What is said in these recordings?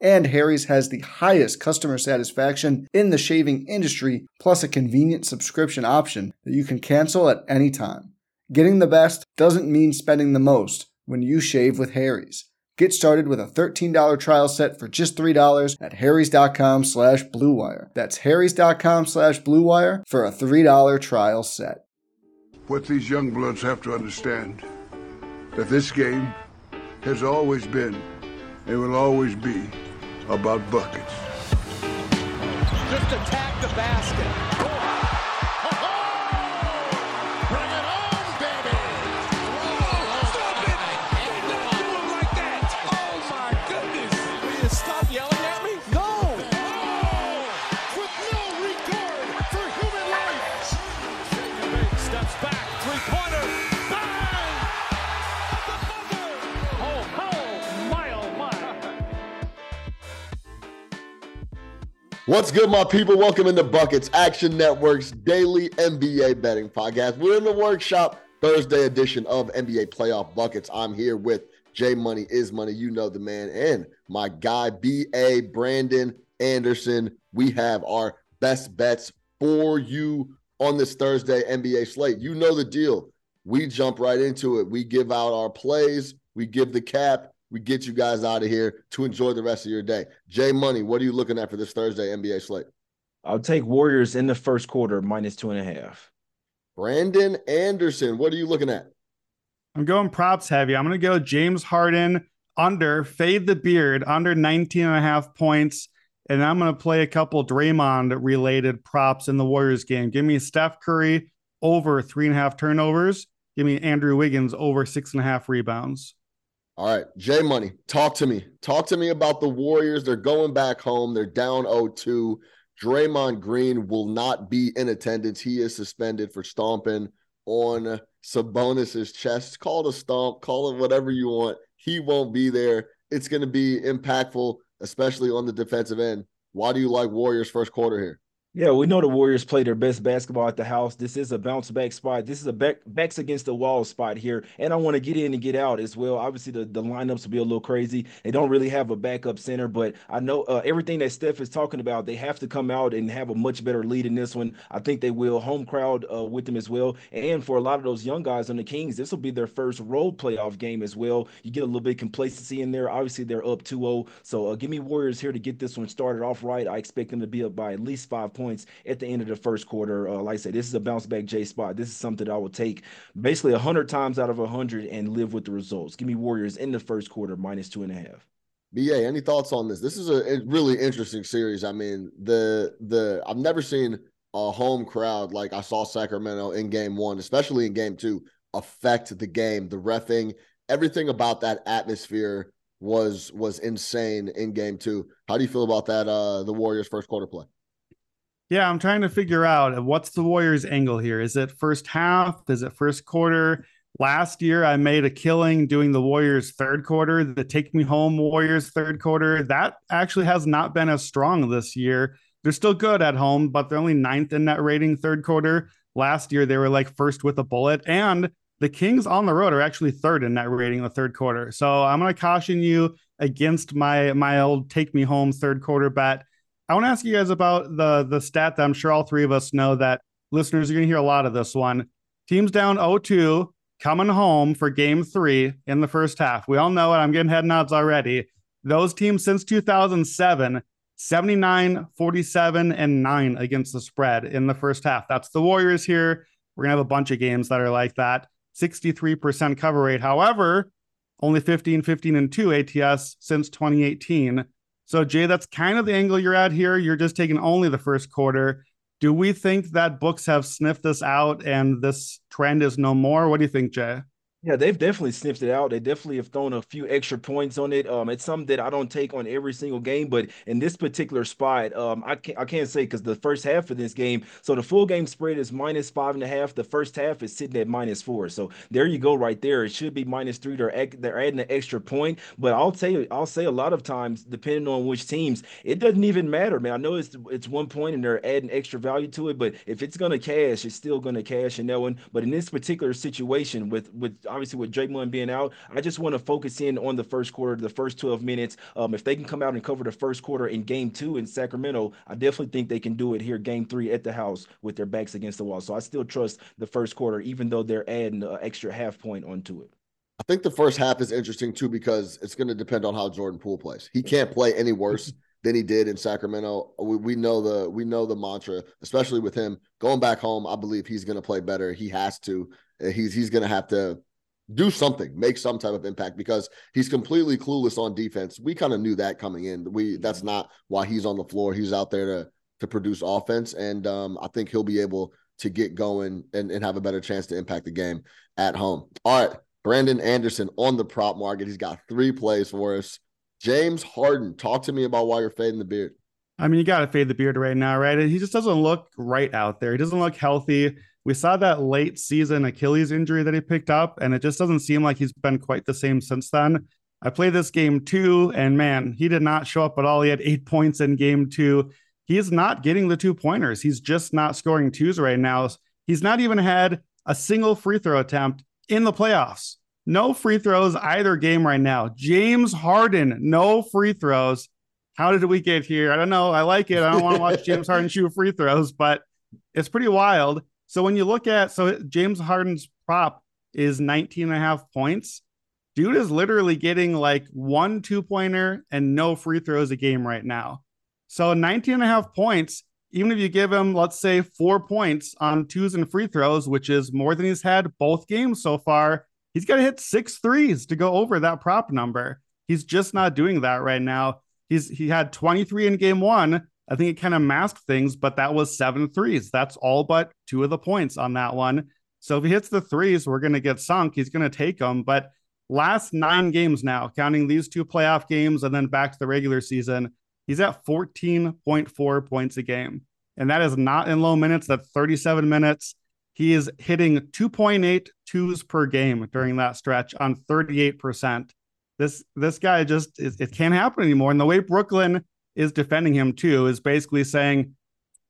And Harry's has the highest customer satisfaction in the shaving industry, plus a convenient subscription option that you can cancel at any time. Getting the best doesn't mean spending the most when you shave with Harry's. Get started with a $13 trial set for just $3 at harrys.com slash bluewire. That's harrys.com slash bluewire for a $3 trial set. What these young bloods have to understand, that this game has always been and will always be about buckets. Just attack the basket. What's good, my people? Welcome into Buckets Action Network's daily NBA betting podcast. We're in the workshop, Thursday edition of NBA Playoff Buckets. I'm here with Jay Money is Money. You know the man, and my guy, B.A. Brandon Anderson. We have our best bets for you on this Thursday NBA slate. You know the deal. We jump right into it. We give out our plays, we give the cap, we get you guys out of here to enjoy the rest of your day. Jay Money, what are you looking at for this Thursday NBA slate? I'll take Warriors in the first quarter minus two and a half. Brandon Anderson, what are you looking at? I'm going props heavy. I'm going to go James Harden under, fade the beard, under 19 and a half points. And I'm going to play a couple Draymond related props in the Warriors game. Give me Steph Curry over three and a half turnovers. Give me Andrew Wiggins over six and a half rebounds. All right, Jay Money, talk to me. Talk to me about the Warriors. They're going back home. They're down 0-2. Draymond Green will not be in attendance. He is suspended for stomping on Sabonis's chest. Call it a stomp, call it whatever you want. He won't be there. It's going to be impactful, especially on the defensive end. Why do you like Warriors first quarter here? Yeah, we know the Warriors play their best basketball at the house. This is a bounce back spot. This is a back backs against the wall spot here. And I want to get in and get out as well. Obviously, the, the lineups will be a little crazy. They don't really have a backup center, but I know uh, everything that Steph is talking about, they have to come out and have a much better lead in this one. I think they will. Home crowd uh, with them as well. And for a lot of those young guys on the Kings, this will be their first role playoff game as well. You get a little bit of complacency in there. Obviously, they're up 2 0. So uh, give me Warriors here to get this one started off right. I expect them to be up by at least five points at the end of the first quarter. Uh, like I said, this is a bounce back J spot. This is something that I will take basically 100 times out of 100 and live with the results. Give me Warriors in the first quarter, minus two and a half. BA, any thoughts on this? This is a really interesting series. I mean, the the I've never seen a home crowd like I saw Sacramento in game one, especially in game two, affect the game. The refing, everything about that atmosphere was was insane in game two. How do you feel about that? Uh, the Warriors first quarter play. Yeah, I'm trying to figure out uh, what's the Warriors' angle here. Is it first half? Is it first quarter? Last year, I made a killing doing the Warriors' third quarter, the Take Me Home Warriors' third quarter. That actually has not been as strong this year. They're still good at home, but they're only ninth in net rating third quarter. Last year, they were like first with a bullet. And the Kings on the road are actually third in net rating in the third quarter. So I'm going to caution you against my my old Take Me Home third quarter bet. I want to ask you guys about the the stat that I'm sure all three of us know that listeners are going to hear a lot of this one. Teams down 0-2 coming home for game 3 in the first half. We all know it. I'm getting head nods already. Those teams since 2007 79 47 and 9 against the spread in the first half. That's the Warriors here. We're going to have a bunch of games that are like that. 63% cover rate. However, only 15, 15, and 2 ATS since 2018. So, Jay, that's kind of the angle you're at here. You're just taking only the first quarter. Do we think that books have sniffed this out and this trend is no more? What do you think, Jay? Yeah, they've definitely sniffed it out. They definitely have thrown a few extra points on it. Um, it's something that I don't take on every single game, but in this particular spot, um, I can't I can't say because the first half of this game, so the full game spread is minus five and a half. The first half is sitting at minus four. So there you go, right there. It should be minus three. They're they're adding an extra point, but I'll tell you, I'll say a lot of times, depending on which teams, it doesn't even matter, man. I know it's it's one point and they're adding extra value to it, but if it's gonna cash, it's still gonna cash in that one. But in this particular situation, with with obviously with Draymond being out, I just want to focus in on the first quarter, the first 12 minutes. Um, if they can come out and cover the first quarter in game two in Sacramento, I definitely think they can do it here, game three at the house with their backs against the wall. So I still trust the first quarter, even though they're adding an extra half point onto it. I think the first half is interesting too because it's going to depend on how Jordan Poole plays. He can't play any worse than he did in Sacramento. We, we know the we know the mantra, especially with him going back home. I believe he's going to play better. He has to. He's he's going to have to do something, make some type of impact because he's completely clueless on defense. We kind of knew that coming in. We that's not why he's on the floor. He's out there to to produce offense, and um, I think he'll be able to get going and, and have a better chance to impact the game at home. All right, Brandon Anderson on the prop market. He's got three plays for us. James Harden, talk to me about why you're fading the beard. I mean, you got to fade the beard right now, right? He just doesn't look right out there. He doesn't look healthy. We saw that late season Achilles injury that he picked up, and it just doesn't seem like he's been quite the same since then. I played this game two, and man, he did not show up at all. He had eight points in game two. He is not getting the two pointers. He's just not scoring twos right now. He's not even had a single free throw attempt in the playoffs. No free throws either game right now. James Harden, no free throws. How did we get here? I don't know. I like it. I don't want to watch James Harden shoot free throws, but it's pretty wild. So when you look at so James Harden's prop is 19 and a half points. Dude is literally getting like one two pointer and no free throws a game right now. So 19 and a half points, even if you give him, let's say, four points on twos and free throws, which is more than he's had both games so far, he's got to hit six threes to go over that prop number. He's just not doing that right now. He's he had 23 in game one, I think it kind of masked things, but that was seven threes. That's all but two of the points on that one. So if he hits the threes, we're going to get sunk. He's going to take them. But last nine games now, counting these two playoff games and then back to the regular season, he's at 14.4 points a game. And that is not in low minutes. That's 37 minutes. He is hitting 2.8 twos per game during that stretch on 38%. This this guy just it can't happen anymore. And the way Brooklyn is defending him too, is basically saying,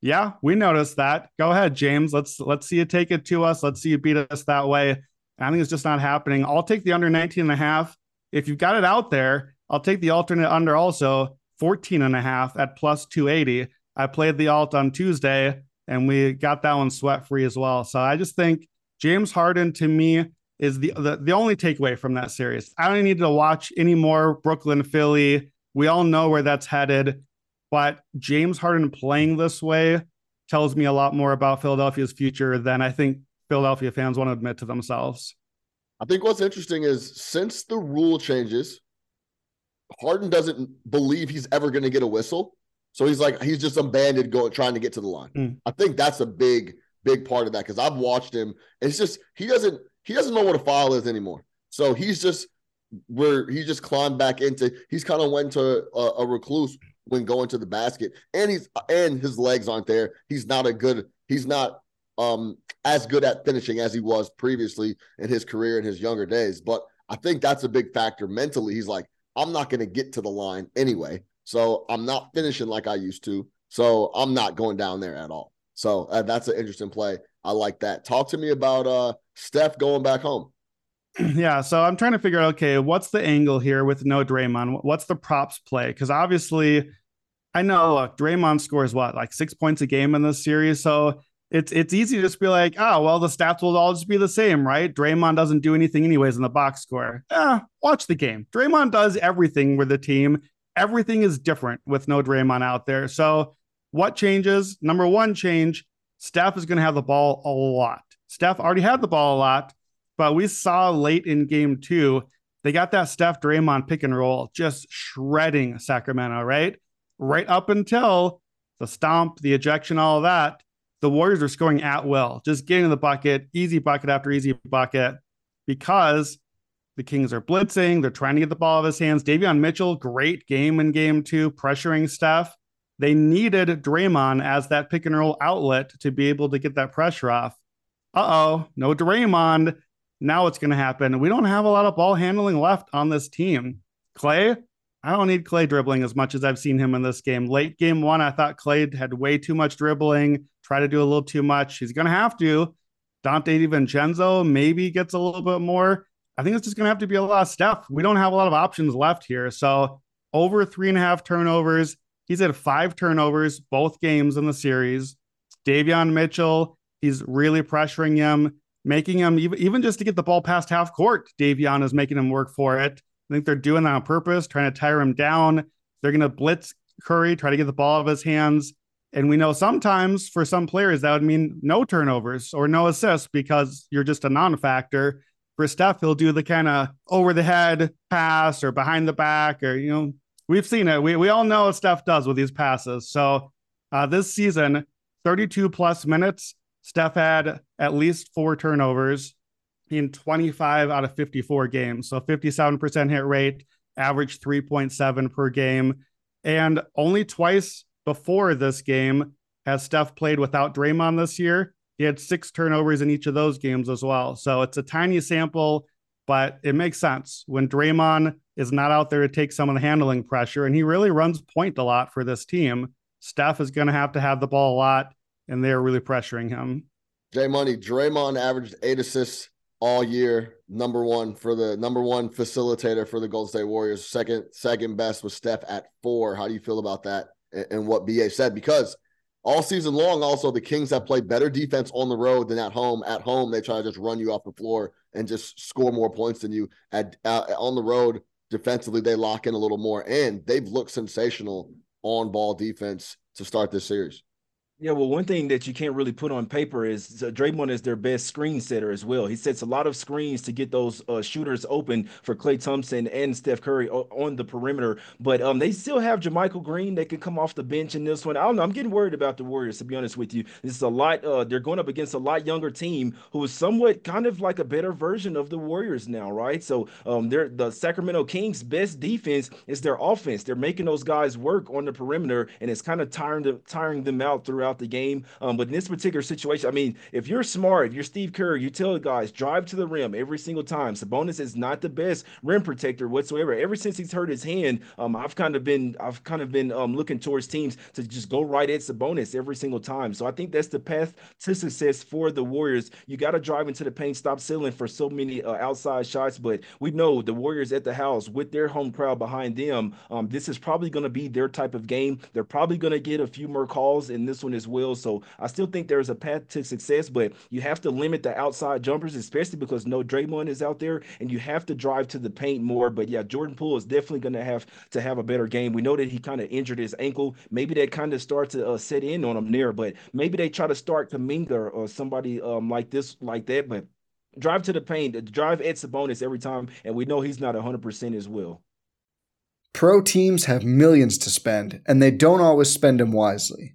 "Yeah, we noticed that. Go ahead, James. Let's let's see you take it to us. Let's see you beat us that way." I think it's just not happening. I'll take the under 19 and a half. If you've got it out there, I'll take the alternate under also 14 and a half at plus 280. I played the alt on Tuesday and we got that one sweat free as well. So I just think James Harden to me is the, the, the only takeaway from that series. I don't need to watch any more Brooklyn, Philly, we all know where that's headed, but James Harden playing this way tells me a lot more about Philadelphia's future than I think Philadelphia fans want to admit to themselves. I think what's interesting is since the rule changes, Harden doesn't believe he's ever going to get a whistle. So he's like, he's just abandoned going, trying to get to the line. Mm. I think that's a big, big part of that because I've watched him. It's just, he doesn't, he doesn't know what a foul is anymore. So he's just where he just climbed back into he's kind of went to a, a, recluse when going to the basket. And he's and his legs aren't there. He's not a good he's not um as good at finishing as he was previously in his career in his younger days. But i think that's a big factor mentally. He's like i'm not going to get to the line anyway. So i'm not finishing like i used to. So i'm not going down there at all. So uh, that's an interesting play. I like that. Talk to me about uh steph going back home yeah, so I'm trying to figure out okay, what's the angle here with no Draymond? What's the props play? Because obviously, I know look, Draymond scores what like six points a game in this series, so it's it's easy to just be like, oh well, the stats will all just be the same, right? Draymond doesn't do anything anyways in the box score. Yeah, watch the game. Draymond does everything with the team. Everything is different with no Draymond out there. So what changes? Number one change: Steph is going to have the ball a lot. Steph already had the ball a lot but we saw late in game two, they got that Steph Draymond pick and roll just shredding Sacramento, right? Right up until the stomp, the ejection, all that. The Warriors are scoring at will, just getting the bucket, easy bucket after easy bucket, because the Kings are blitzing. They're trying to get the ball out of his hands. Davion Mitchell, great game in game two, pressuring Steph. They needed Draymond as that pick and roll outlet to be able to get that pressure off. Uh oh, no Draymond. Now what's going to happen? We don't have a lot of ball handling left on this team. Klay, I don't need Klay dribbling as much as I've seen him in this game. Late game one, I thought Klay had way too much dribbling, try to do a little too much. He's going to have to. Donte DiVincenzo maybe gets a little bit more. I think it's just going to have to be a lot of stuff. We don't have a lot of options left here. So over three and a half turnovers. He's had five turnovers both games in the series. Davion Mitchell, he's really pressuring him, making him even, even just to get the ball past half court. Davion is making him work for it. I think they're doing that on purpose, trying to tire him down. They're going to blitz Curry, try to get the ball out of his hands. And we know sometimes for some players that would mean no turnovers or no assists because you're just a non factor for Steph, he'll do the kind of over the head pass or behind the back, or, you know, we've seen it. We, we all know what Steph does with these passes. So uh, this season, 32 plus minutes, Steph had at least four turnovers in 25 out of 54 games. So 57% hit rate, average 3.7 per game. And only twice before this game has Steph played without Draymond this year. He had six turnovers in each of those games as well. So it's a tiny sample, but it makes sense when Draymond is not out there to take some of the handling pressure, and he really runs point a lot for this team. Steph is going to have to have the ball a lot, and they're really pressuring him. Jay Money, Draymond averaged eight assists all year. Number one for the number one facilitator for the Golden State Warriors. Second, second best was Steph at four. How do you feel about that and, and what BA said? Because all season long, also the Kings have played better defense on the road than at home. At home, they try to just run you off the floor and just score more points than you. At uh, on the road, defensively, they lock in a little more, and they've looked sensational on ball defense to start this series. Yeah, well, one thing that you can't really put on paper is uh, Draymond is their best screen setter as well. He sets a lot of screens to get those uh, shooters open for Klay Thompson and Steph Curry on the perimeter. But um, they still have JaMychal Green that can come off the bench in this one. I don't know. I'm getting worried about the Warriors, to be honest with you. This is a lot. Uh, they're going up against a lot younger team who is somewhat kind of like a better version of the Warriors now, right? So um, they're the Sacramento Kings' best defense is their offense. They're making those guys work on the perimeter, and it's kind of tiring tiring them out throughout throughout the game. Um, but in this particular situation, I mean, if you're smart, if you're Steve Kerr, you tell guys drive to the rim every single time. Sabonis is not the best rim protector whatsoever. Ever since he's hurt his hand, um, I've kind of been I've kind of been um, looking towards teams to just go right at Sabonis every single time. So I think that's the path to success for the Warriors. You got to drive into the paint, stop sealing for so many uh, outside shots. But we know the Warriors at the house with their home crowd behind them. Um, this is probably going to be their type of game. They're probably going to get a few more calls in this one as well. So I still think there's a path to success, but you have to limit the outside jumpers, especially because no Draymond is out there, and you have to drive to the paint more. But yeah, Jordan Poole is definitely going to have to have a better game. We know that he kind of injured his ankle. Maybe that kind of starts to uh, set in on him there, but maybe they try to start Kuminga or somebody um, like this, like that. But drive to the paint, drive Ed Sabonis every time, and we know he's not 100% as well. Pro teams have millions to spend, and they don't always spend them wisely.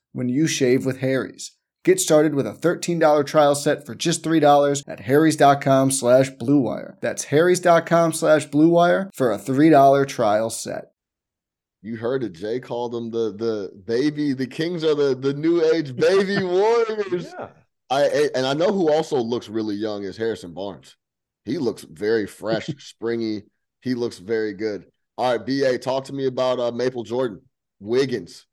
when you shave with Harry's. Get started with a $13 trial set for just $3 at harrys.com slash bluewire. That's harrys.com slash bluewire for a $3 trial set. You heard it. Jay called them the the baby. The Kings are the the new age baby warriors. Yeah. I and I know who also looks really young is Harrison Barnes. He looks very fresh, springy. He looks very good. All right, BA, talk to me about uh, Maple Jordan, Wiggins.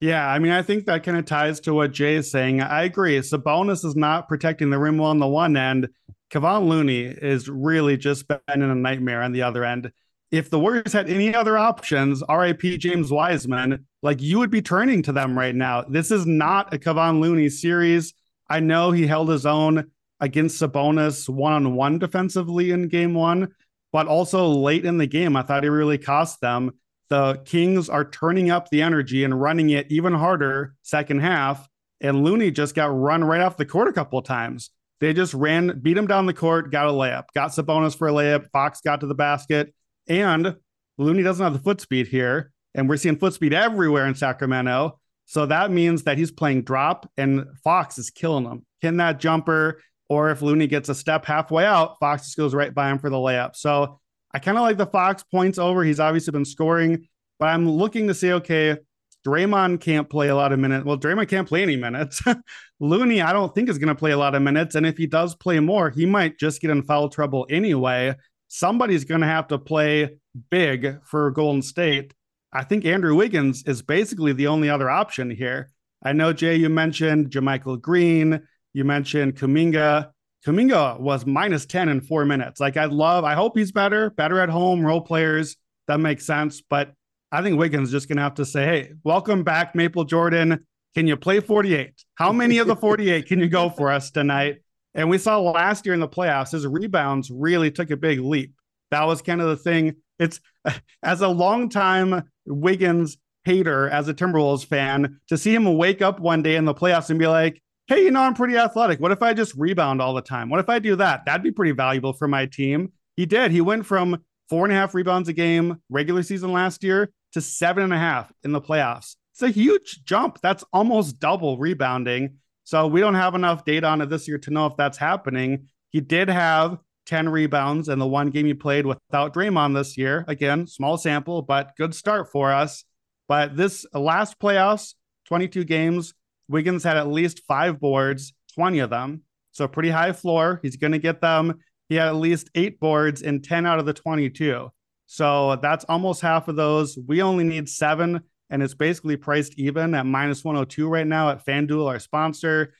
Yeah, I mean, I think that kind of ties to what Jay is saying. I agree. Sabonis is not protecting the rim well on the one end. Kevon Looney is really just been in a nightmare on the other end. If the Warriors had any other options, RIP James Wiseman, like you would be turning to them right now. This is not a Kevon Looney series. I know he held his own against Sabonis one on one defensively in game one, but also late in the game, I thought he really cost them the Kings are turning up the energy and running it even harder second half. And Looney just got run right off the court a couple of times. They just ran, beat him down the court, got a layup, got Sabonis for a layup. Fox got to the basket, and Looney doesn't have the foot speed here, and we're seeing foot speed everywhere in Sacramento. So that means that he's playing drop, and Fox is killing him. Can that jumper, or if Looney gets a step halfway out, Fox just goes right by him for the layup. So I kind of like the Fox points over. He's obviously been scoring, but I'm looking to say, okay, Draymond can't play a lot of minutes. Well, Draymond can't play any minutes. Looney, I don't think is going to play a lot of minutes. And if he does play more, he might just get in foul trouble anyway. Somebody's going to have to play big for Golden State. I think Andrew Wiggins is basically the only other option here. I know, Jay, you mentioned JaMychal Green, you mentioned Kuminga. Kuminga was minus 10 in four minutes. Like, I'd love, I hope he's better, better at home, role players. That makes sense. But I think Wiggins just going to have to say, hey, welcome back, Maple Jordan. Can you play 48? How many of the 48 can you go for us tonight? And we saw last year in the playoffs, his rebounds really took a big leap. That was kind of the thing. It's as a longtime Wiggins hater, as a Timberwolves fan, to see him wake up one day in the playoffs and be like, hey, you know, I'm pretty athletic. What if I just rebound all the time? What if I do that? That'd be pretty valuable for my team. He did. He went from four and a half rebounds a game regular season last year to seven and a half in the playoffs. It's a huge jump. That's almost double rebounding. So we don't have enough data on it this year to know if that's happening. He did have 10 rebounds in the one game he played without Draymond this year. Again, small sample, but good start for us. But this last playoffs, 22 games, Wiggins had at least five boards, 20 of them. So pretty high floor. He's going to get them. He had at least eight boards in 10 out of the 22. So that's almost half of those. We only need seven, and it's basically priced even at minus 102 right now at FanDuel, our sponsor.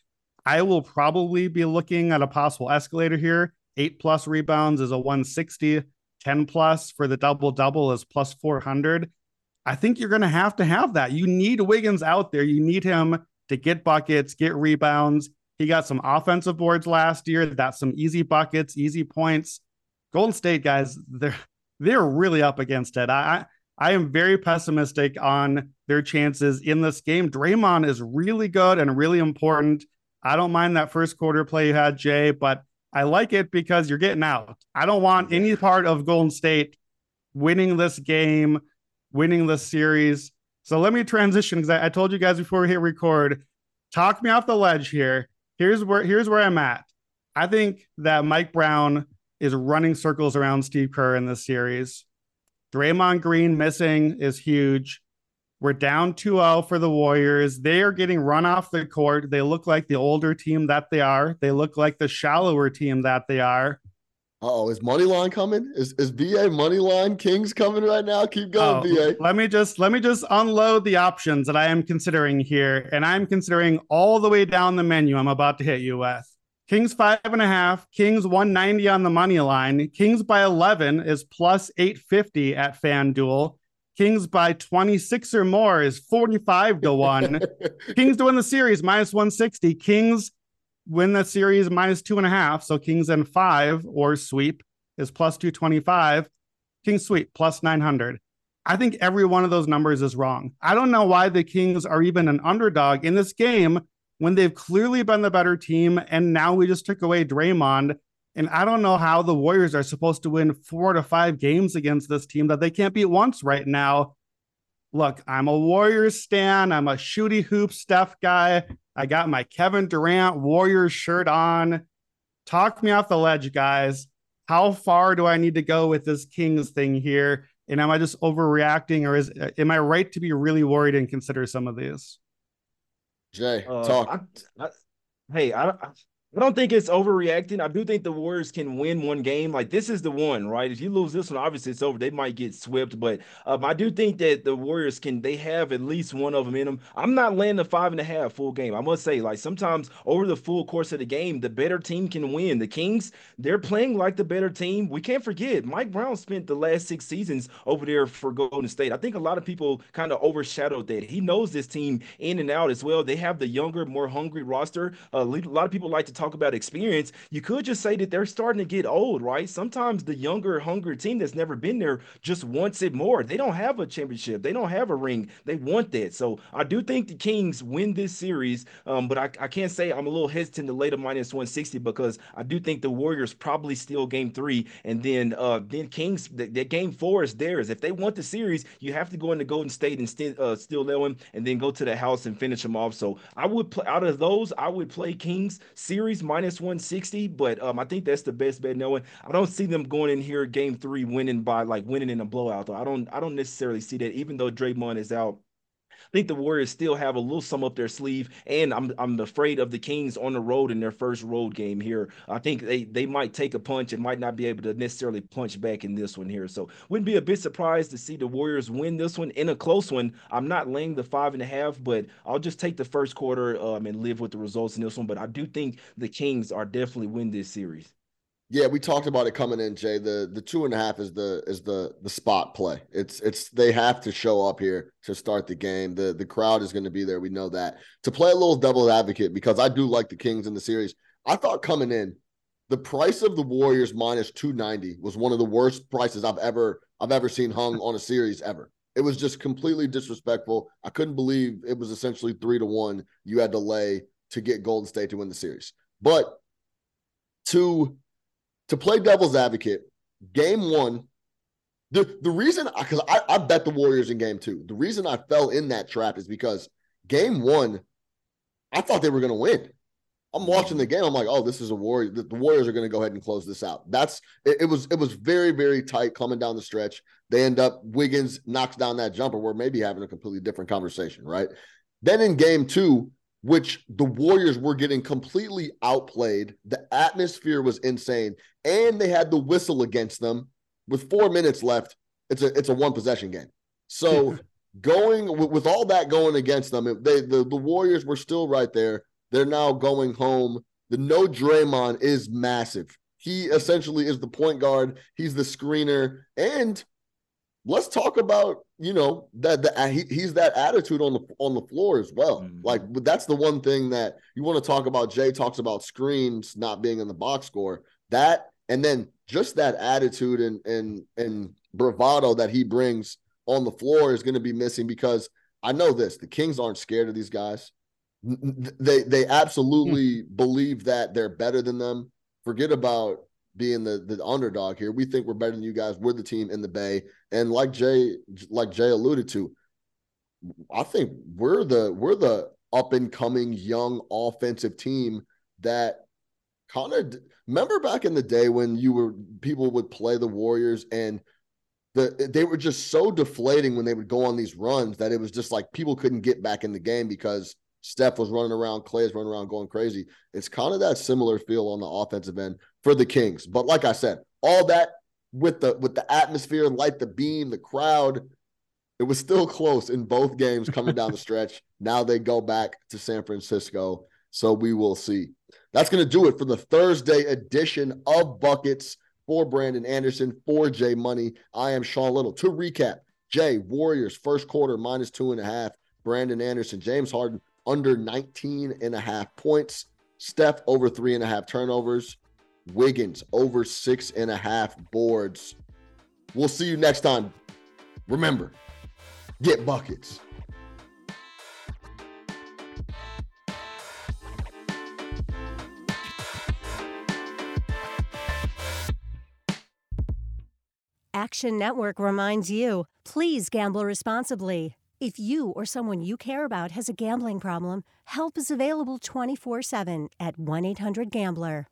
I will probably be looking at a possible escalator here. Eight plus rebounds is a 160, 10 plus for the double double is plus 400. I think you're going to have to have that. You need Wiggins out there. You need him to get buckets, get rebounds. He got some offensive boards last year. That's some easy buckets, easy points. Golden State guys, they're they're really up against it. I I am very pessimistic on their chances in this game. Draymond is really good and really important. I don't mind that first quarter play you had, Jay, but I like it because you're getting out. I don't want any part of Golden State winning this game, winning this series. So let me transition because I, I, told you guys before we hit record, talk me off the ledge here. Here's where here's where I'm at. I think that Mike Brown is running circles around Steve Kerr in this series. Draymond Green missing is huge. We're down 2-0 for the Warriors. They are getting run off the court. They look like the older team that they are. They look like the shallower team that they are oh, is money line coming? Is is BA money line Kings coming right now? Keep going, oh, BA. Let me just let me just unload the options that I am considering here, and I'm considering all the way down the menu. I'm about to hit you with Kings five and a half, Kings 190 on the money line, Kings by 11 is plus 850 at FanDuel. Kings by 26 or more is 45 to 1. Kings to win the series minus 160. Kings win the series minus two and a half. So Kings and five or sweep is plus 225. Kings sweep plus 900. I think every one of those numbers is wrong. I don't know why the Kings are even an underdog in this game when they've clearly been the better team. And now we just took away Draymond. And I don't know how the Warriors are supposed to win four to five games against this team that they can't beat once right now. Look, I'm a Warriors stan. I'm a shooty hoop Steph guy. I got my Kevin Durant Warriors shirt on. Talk me off the ledge, guys. How far do I need to go with this Kings thing here? And am I just overreacting, or is am I right to be really worried and consider some of these? Jay, Uh, talk. I, I, hey, I, I don't think it's overreacting. I do think the Warriors can win one game. Like this is the one, right? If you lose this one, obviously it's over. They might get swept, but um, I do think that the Warriors can. They have at least one of them in them. I'm not laying the five and a half full game. I must say, like sometimes over the full course of the game, the better team can win. The Kings, they're playing like the better team. We can't forget Mike Brown spent the last six seasons over there for Golden State. I think a lot of people kind of overshadowed that. He knows this team in and out as well. They have the younger, more hungry roster. Uh, a lot of people like to talk about experience. You could just say that they're starting to get old, right? Sometimes the younger, hungry team that's never been there just wants it more. They don't have a championship. They don't have a ring. They want that. So I do think the Kings win this series, um, but I, I can't say I'm a little hesitant to lay the minus 160 because I do think the Warriors probably steal game three, and then uh, then Kings, the, the game four is theirs. If they want the series, you have to go into Golden State and st- uh, steal that one, and then go to the house and finish them off. So I would play out of those, I would play Kings series minus 160, but um, I think that's the best bet. Knowing I don't see them going in here game three winning by like winning in a blowout. Though I don't I don't necessarily see that. Even though Draymond is out, think the Warriors still have a little sum up their sleeve, and I'm I'm afraid of the Kings on the road in their first road game here. I think they they might take a punch and might not be able to necessarily punch back in this one here. So wouldn't be a bit surprised to see the Warriors win this one in a close one. I'm not laying the five and a half, but I'll just take the first quarter um, and live with the results in this one. But I do think the Kings are definitely win this series. Yeah, we talked about it coming in, Jay. The the two and a half is the is the the spot play. It's it's they have to show up here to start the game. The the crowd is going to be there. We know that. To play a little double advocate because I do like the Kings in the series. I thought coming in, the price of the Warriors minus 290 was one of the worst prices I've ever I've ever seen hung on a series ever. It was just completely disrespectful. I couldn't believe it was essentially 3 to 1 you had to lay to get Golden State to win the series. But to to play devil's advocate, game one, the the reason because I, I bet the Warriors in game two. The reason I fell in that trap is because game one, I thought they were going to win. I'm watching the game. I'm like, oh, this is a Warrior. The, the Warriors are going to go ahead and close this out. That's it, it. was it was very very tight coming down the stretch. They end up Wiggins knocks down that jumper. We're maybe having a completely different conversation, right? Then in game two, which the Warriors were getting completely outplayed. The atmosphere was insane, and they had the whistle against them with four minutes left. It's a it's a one possession game. So going with, with all that going against them, they the, the Warriors were still right there. They're now going home. The no Draymond is massive. He essentially is the point guard. He's the screener, and let's talk about you know that the he, he's that attitude on the on the floor as well. Mhm. Like that's the one thing that you want to talk about. Jay talks about screens not being in the box score. That and then just that attitude and and and bravado that he brings on the floor is going to be missing because I know this: the Kings aren't scared of these guys. They they absolutely believe that they're better than them. Forget about being the the underdog here. We think we're better than you guys. We're the team in the Bay, and like Jay like Jay alluded to, I think we're the we're the up and coming young offensive team that kind of remember back in the day when you were people would play the Warriors and the they were just so deflating when they would go on these runs that it was just like people couldn't get back in the game because Steph was running around, Klay is running around going crazy. It's kind of that similar feel on the offensive end for the Kings. But like I said, all that with the with the atmosphere, light the beam, the crowd, it was still close in both games coming down the stretch. Now they go back to San Francisco. So we will see. That's going to do it for the Thursday edition of Buckets for Brandon Anderson, for Jay Money. I am Sean Little. To recap, Jay, Warriors, first quarter minus two and a half. Brandon Anderson, James Harden under 19 and a half points. Steph over three and a half turnovers. Wiggins over six and a half boards. We'll see you next time. Remember, get buckets. Action Network reminds you please gamble responsibly. If you or someone you care about has a gambling problem, help is available 24 7 at 1 800 Gambler.